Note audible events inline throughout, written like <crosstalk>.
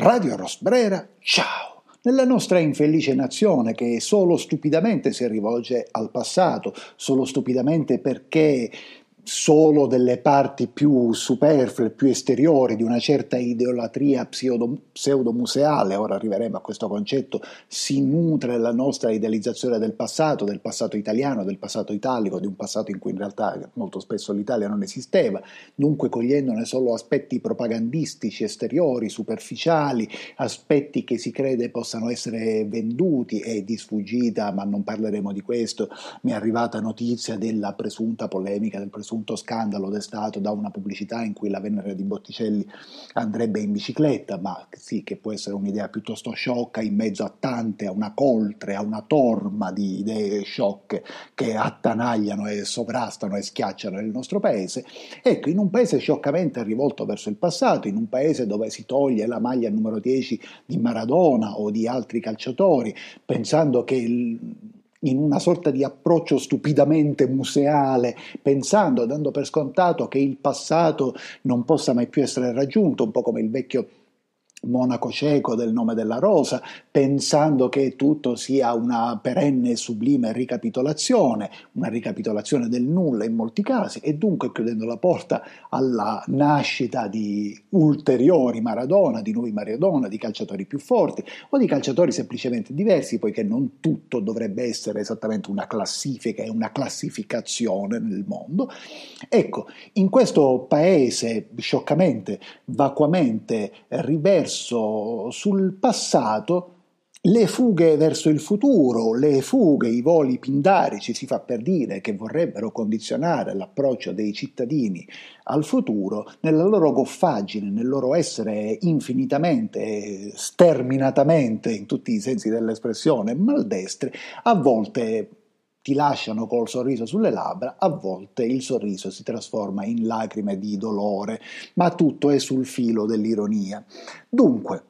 Radio Rosbrera, ciao! Nella nostra infelice nazione che solo stupidamente si rivolge al passato, solo stupidamente perché solo delle parti più superflue, più esteriori di una certa idolatria pseudo-museale, ora arriveremo a questo concetto, si nutre la nostra idealizzazione del passato, del passato italiano, del passato italico, di un passato in cui in realtà molto spesso l'Italia non esisteva, dunque cogliendone solo aspetti propagandistici, esteriori, superficiali, aspetti che si crede possano essere venduti e di sfuggita, ma non parleremo di questo, mi è arrivata notizia della presunta polemica, del presunto presunto scandalo destato da una pubblicità in cui la Venere di Botticelli andrebbe in bicicletta, ma sì, che può essere un'idea piuttosto sciocca in mezzo a tante, a una coltre, a una torma di idee sciocche che attanagliano e sovrastano e schiacciano il nostro paese. Ecco, in un paese scioccamente rivolto verso il passato, in un paese dove si toglie la maglia numero 10 di Maradona o di altri calciatori, pensando che il in una sorta di approccio stupidamente museale, pensando, dando per scontato che il passato non possa mai più essere raggiunto, un po' come il vecchio monaco cieco del nome della rosa, pensando che tutto sia una perenne e sublime ricapitolazione, una ricapitolazione del nulla in molti casi, e dunque chiudendo la porta alla nascita di ulteriori Maradona, di nuovi Maradona, di calciatori più forti o di calciatori semplicemente diversi, poiché non tutto dovrebbe essere esattamente una classifica e una classificazione nel mondo. Ecco, in questo paese scioccamente, vacuamente riverso, verso sul passato le fughe verso il futuro, le fughe, i voli pindarici, si fa per dire, che vorrebbero condizionare l'approccio dei cittadini al futuro, nella loro goffaggine, nel loro essere infinitamente, sterminatamente, in tutti i sensi dell'espressione, maldestre, a volte ti lasciano col sorriso sulle labbra, a volte il sorriso si trasforma in lacrime di dolore, ma tutto è sul filo dell'ironia. Dunque,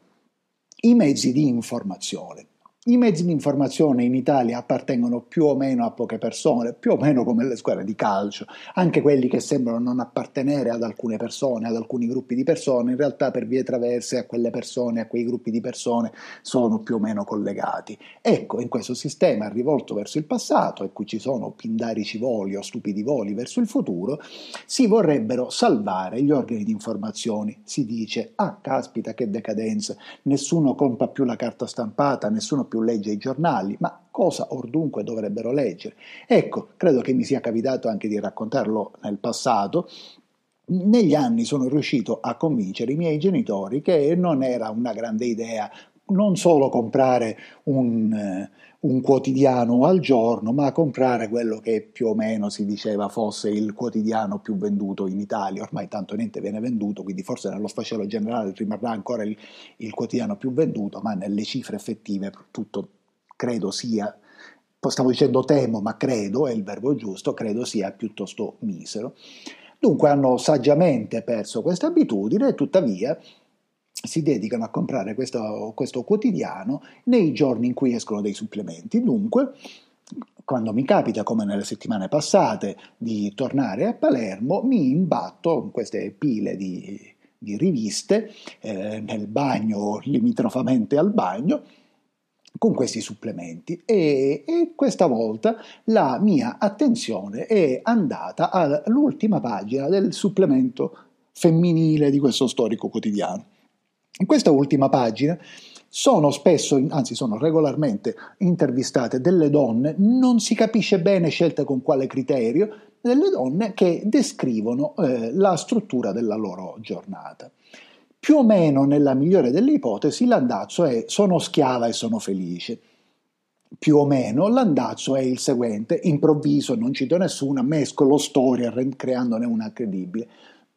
i mezzi di informazione. I mezzi di informazione in Italia appartengono più o meno a poche persone, più o meno come le squadre di calcio, anche quelli che sembrano non appartenere ad alcune persone, ad alcuni gruppi di persone, in realtà per vie traverse a quelle persone, a quei gruppi di persone sono più o meno collegati. Ecco, in questo sistema rivolto verso il passato, e cui ci sono pindarici voli o stupidi voli verso il futuro, si vorrebbero salvare gli organi di informazione. Si dice, ah caspita che decadenza, nessuno compra più la carta stampata, nessuno più più legge i giornali, ma cosa or dunque dovrebbero leggere? Ecco, credo che mi sia capitato anche di raccontarlo nel passato, negli anni sono riuscito a convincere i miei genitori che non era una grande idea non solo comprare un, eh, un, quotidiano al giorno, ma comprare quello che più o meno si diceva fosse il quotidiano più venduto in Italia. Ormai tanto niente viene venduto, quindi forse nello sfacelo generale rimarrà ancora il, il quotidiano più venduto, ma nelle cifre effettive tutto credo sia stavo dicendo temo, ma credo, è il verbo giusto, credo sia piuttosto misero. Dunque hanno saggiamente perso questa abitudine tuttavia si dedicano a comprare questo, questo quotidiano nei giorni in cui escono dei supplementi. Dunque, quando mi capita, come nelle settimane passate, di tornare a Palermo, mi imbatto in queste pile di, di riviste eh, nel bagno, limitrofamente al bagno, con questi supplementi e, e, questa volta la mia attenzione è andata all'ultima pagina del supplemento femminile di questo storico quotidiano. In questa ultima pagina sono spesso, anzi sono regolarmente intervistate delle donne, non si capisce bene scelte con quale criterio, delle donne che descrivono eh, la struttura della loro giornata. Più o meno nella migliore delle ipotesi l'andazzo è sono schiava e sono felice. Più o meno l'andazzo è il seguente, improvviso, non cito nessuna, mescolo storia creandone una credibile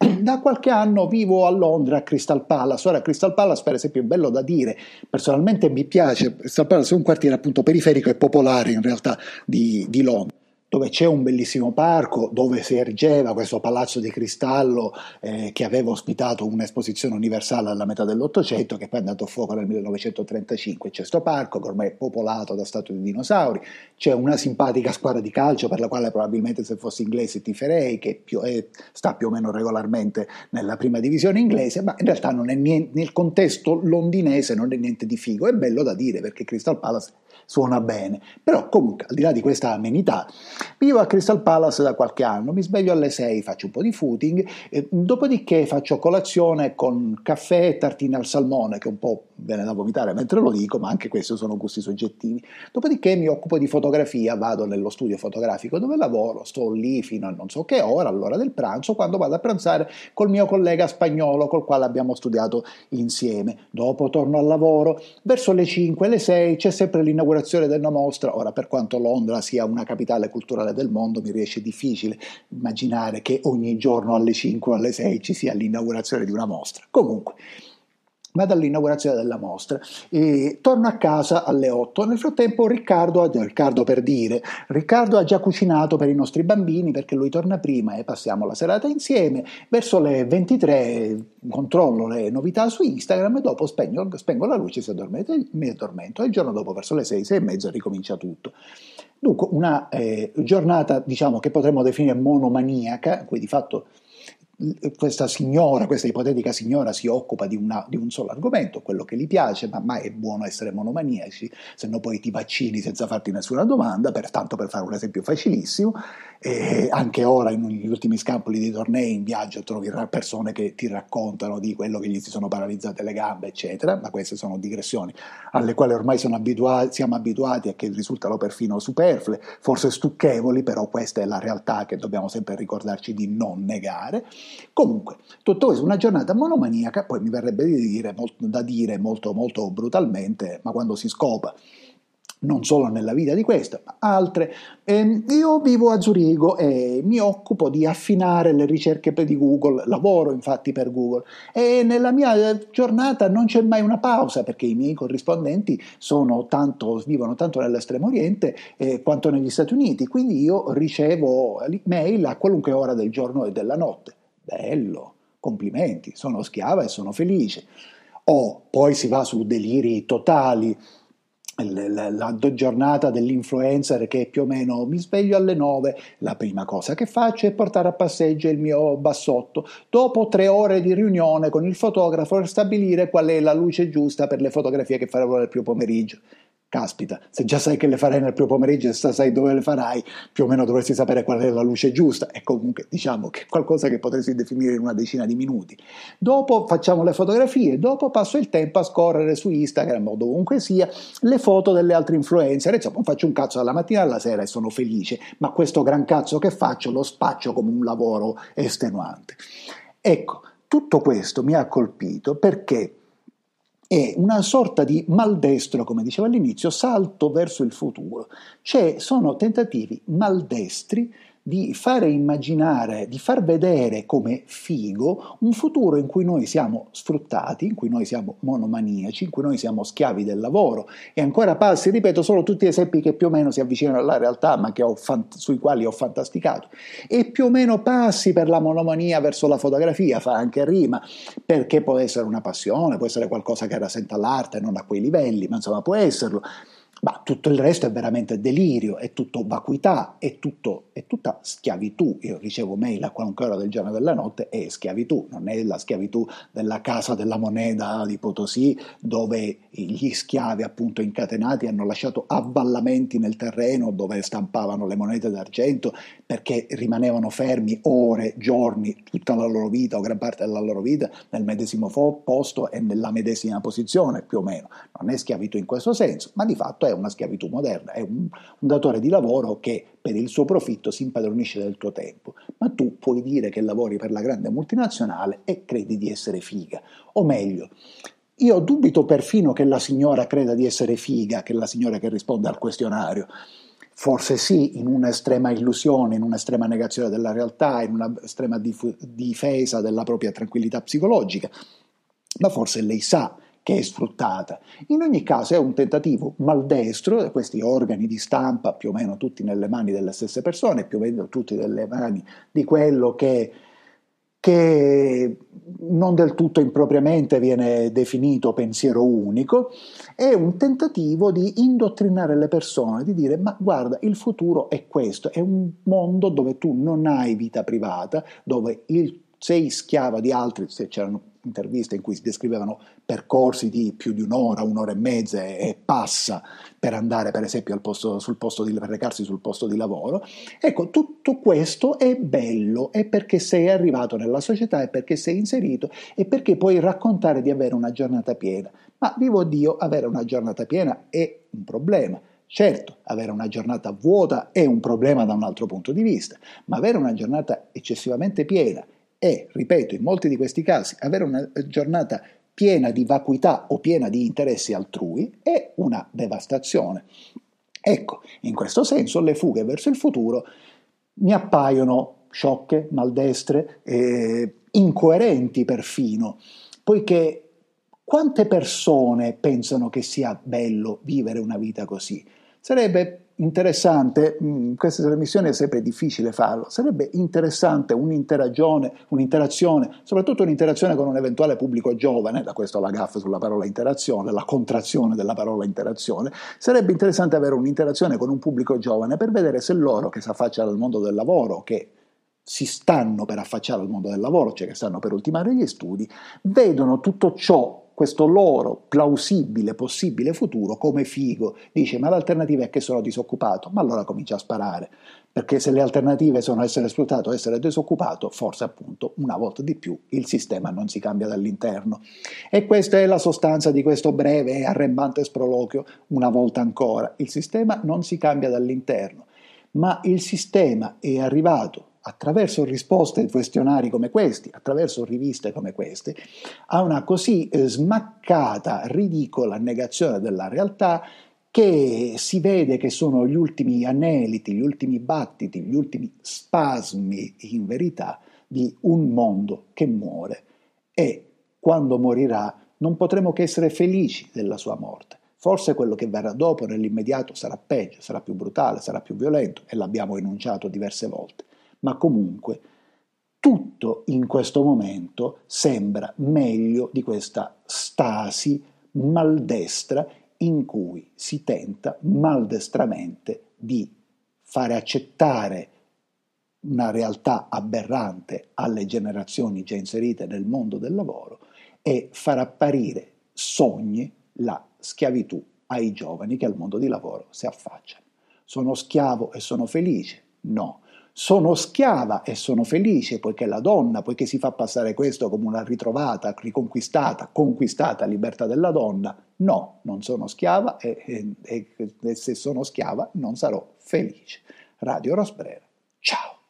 <clears throat> da qualche anno vivo a Londra, a Crystal Palace. Ora, Crystal Palace, per esempio, è bello da dire, personalmente mi piace. Crystal Palace è un quartiere appunto periferico e popolare in realtà di, di Londra. Dove c'è un bellissimo parco, dove si ergeva questo palazzo di cristallo eh, che aveva ospitato un'esposizione universale alla metà dell'Ottocento, che poi è andato a fuoco nel 1935. C'è questo parco che ormai è popolato da statue di dinosauri, c'è una simpatica squadra di calcio per la quale probabilmente se fossi inglese tiferei, che più è, sta più o meno regolarmente nella prima divisione inglese, ma in realtà niente, nel contesto londinese non è niente di figo. È bello da dire perché Crystal Palace suona bene. Però comunque, al di là di questa amenità, vivo a Crystal Palace da qualche anno, mi sveglio alle 6, faccio un po' di footing, eh, dopodiché faccio colazione con caffè e tartine al salmone, che un po' viene da vomitare mentre lo dico, ma anche questi sono gusti soggettivi. Dopodiché mi occupo di fotografia, vado nello studio fotografico dove lavoro, sto lì fino a non so che ora, all'ora del pranzo, quando vado a pranzare col mio collega spagnolo col quale abbiamo studiato insieme. Dopo torno al lavoro, verso le 5, le 6 c'è sempre l'inaugurazione della mostra. Ora, per quanto Londra sia una capitale culturale del mondo, mi riesce difficile immaginare che ogni giorno alle 5 o alle 6 ci sia l'inaugurazione di una mostra. Comunque, vado all'inaugurazione della mostra e torno a casa alle 8. Nel frattempo Riccardo, Riccardo per dire, Riccardo ha già cucinato per i nostri bambini perché lui torna prima e passiamo la serata insieme. Verso le 23 controllo le novità su Instagram e dopo spengo, spengo la luce, si addormento, mi addormento e il giorno dopo verso le 6, 6 e mezza ricomincia tutto. Dunque una eh, giornata diciamo che potremmo definire monomaniaca, cui di fatto questa signora, questa ipotetica signora si occupa di, una, di, un solo argomento, quello che gli piace, ma mai è buono essere monomaniaci, se no poi ti vaccini senza farti nessuna domanda, pertanto per fare un esempio facilissimo, e anche ora negli ultimi scampoli di tornei in viaggio trovi persone che ti raccontano di quello che gli si sono paralizzate le gambe, eccetera, ma queste sono digressioni alle quali ormai abituati, siamo abituati e che risultano perfino superflue, forse stucchevoli, però questa è la realtà che dobbiamo sempre ricordarci di non negare. Comunque, tutto questo, una giornata monomaniaca, poi mi verrebbe dire, da dire molto, molto brutalmente, ma quando si scopa non solo nella vita di questa, ma altre. Eh, io vivo a Zurigo e mi occupo di affinare le ricerche di Google, lavoro infatti per Google e nella mia giornata non c'è mai una pausa perché i miei corrispondenti tanto, vivono tanto nell'estremo oriente eh, quanto negli Stati Uniti, quindi io ricevo mail a qualunque ora del giorno e della notte. Bello, complimenti, sono schiava e sono felice. O poi si va su deliri totali la, la, giornata dell'influencer che più o meno mi sveglio alle 9, la prima cosa che faccio è portare a passeggio il mio bassotto, dopo tre ore di riunione con il fotografo per stabilire qual è la luce giusta per le fotografie che farò nel più pomeriggio caspita, se già sai che le farai nel primo pomeriggio e sai dove le farai, più o meno dovresti sapere qual è la luce giusta e comunque diciamo che è qualcosa che potresti definire in una decina di minuti. Dopo facciamo le fotografie, dopo passo il tempo a scorrere su Instagram o dovunque sia le foto delle altre influencer, insomma faccio un cazzo dalla mattina alla sera e sono felice, ma questo gran cazzo che faccio lo spaccio come un lavoro estenuante. Ecco, tutto questo mi ha colpito perché è una sorta di maldestro, come dicevo all'inizio, salto verso il futuro. Cioè sono tentativi maldestri di fare immaginare, di far vedere come figo un futuro in cui noi siamo sfruttati, in cui noi siamo monomaniaci, in cui noi siamo schiavi del lavoro. E ancora passi, ripeto, solo tutti esempi che più o meno si avvicinano alla realtà ma fant- sui quali ho fantasticato. E più o meno passi per la monomania verso la fotografia, fa anche rima, perché può essere una passione, può essere qualcosa che rasenta l'arte, non a quei livelli, ma insomma può esserlo ma tutto il resto è veramente delirio, è tutto vacuità, è, tutto, è tutta schiavitù. Io ricevo mail a qualunque ora del giorno e della notte, è schiavitù, non è la schiavitù della casa della moneta di Potosì, dove gli schiavi appunto incatenati hanno lasciato avvallamenti nel terreno dove stampavano le monete d'argento perché rimanevano fermi ore, giorni, tutta la loro vita o gran parte della loro vita nel medesimo posto e nella medesima posizione più o meno. Non è schiavitù in questo senso, ma di fatto è è una schiavitù moderna, è un, un datore di lavoro che per il suo profitto si impadronisce del tuo tempo, ma tu puoi dire che lavori per la grande multinazionale e credi di essere figa, o meglio, io dubito perfino che la signora creda di essere figa, che la signora che risponde al questionario. Forse sì, in un'estrema illusione, in un'estrema negazione della realtà, in un'estrema dif- difesa della propria tranquillità psicologica, ma forse lei sa che è sfruttata. In ogni caso è un tentativo maldestro, questi organi di stampa più o meno tutti nelle mani delle stesse persone, più o meno tutti nelle mani di quello che che non del tutto impropriamente viene definito pensiero unico, è un tentativo di indottrinare le persone, di dire ma guarda, il futuro è questo, è un mondo dove tu non hai vita privata, dove il, sei schiava di altri, se c'erano interviste in cui si descrivevano percorsi di più di un'ora, un'ora e mezza e passa per andare per esempio posto, sul posto di, per recarsi sul posto di lavoro. Ecco, tutto questo è bello, è perché sei arrivato nella società, è perché sei inserito e perché puoi raccontare di avere una giornata piena. Ma vivo Dio, avere una giornata piena è un problema. Certo, avere una giornata vuota è un problema da un altro punto di vista, ma avere una giornata eccessivamente piena e, ripeto, in molti di questi casi, avere una giornata piena di vacuità o piena di interessi altrui è una devastazione. Ecco, in questo senso le fughe verso il futuro mi appaiono sciocche, maldestre, eh, incoerenti perfino, poiché quante persone pensano che sia bello vivere una vita così? Sarebbe interessante, in queste trasmissioni è sempre difficile farlo, sarebbe interessante un'interazione, soprattutto un'interazione con un eventuale pubblico giovane, da questo la gaffa sulla parola interazione, la contrazione della parola interazione, sarebbe interessante avere un'interazione con un pubblico giovane per vedere se loro che si affacciano al mondo del lavoro, che si stanno per affacciare al mondo del lavoro, cioè che stanno per ultimare gli studi, vedono tutto ciò questo loro plausibile, possibile futuro come figo. Dice, ma l'alternativa è che sono disoccupato, ma allora comincia a sparare, perché se le alternative sono essere sfruttato o essere disoccupato, forse appunto una volta di più il sistema non si cambia dall'interno. E questa è la sostanza di questo breve e arrembante sproloquio, una volta ancora. Il sistema non si cambia dall'interno, ma il sistema è arrivato attraverso risposte ai questionari come questi, attraverso riviste come queste, a una così eh, smaccata, ridicola negazione della realtà che si vede che sono gli ultimi aneliti, gli ultimi battiti, gli ultimi spasmi in verità di un mondo che muore e quando morirà non potremo che essere felici della sua morte. Forse quello che verrà dopo nell'immediato sarà peggio, sarà più brutale, sarà più violento e l'abbiamo enunciato diverse volte ma comunque tutto in questo momento sembra meglio di questa stasi maldestra in cui si tenta maldestramente di fare accettare una realtà aberrante alle generazioni già inserite nel mondo del lavoro e far apparire sogni la schiavitù ai giovani che al mondo di lavoro si affacciano. Sono schiavo e sono felice? No, sono schiava e sono felice poiché la donna, poiché si fa passare questo come una ritrovata, riconquistata, conquistata libertà della donna, no, non sono schiava e, e, e se sono schiava non sarò felice. Radio Rosbrera, ciao!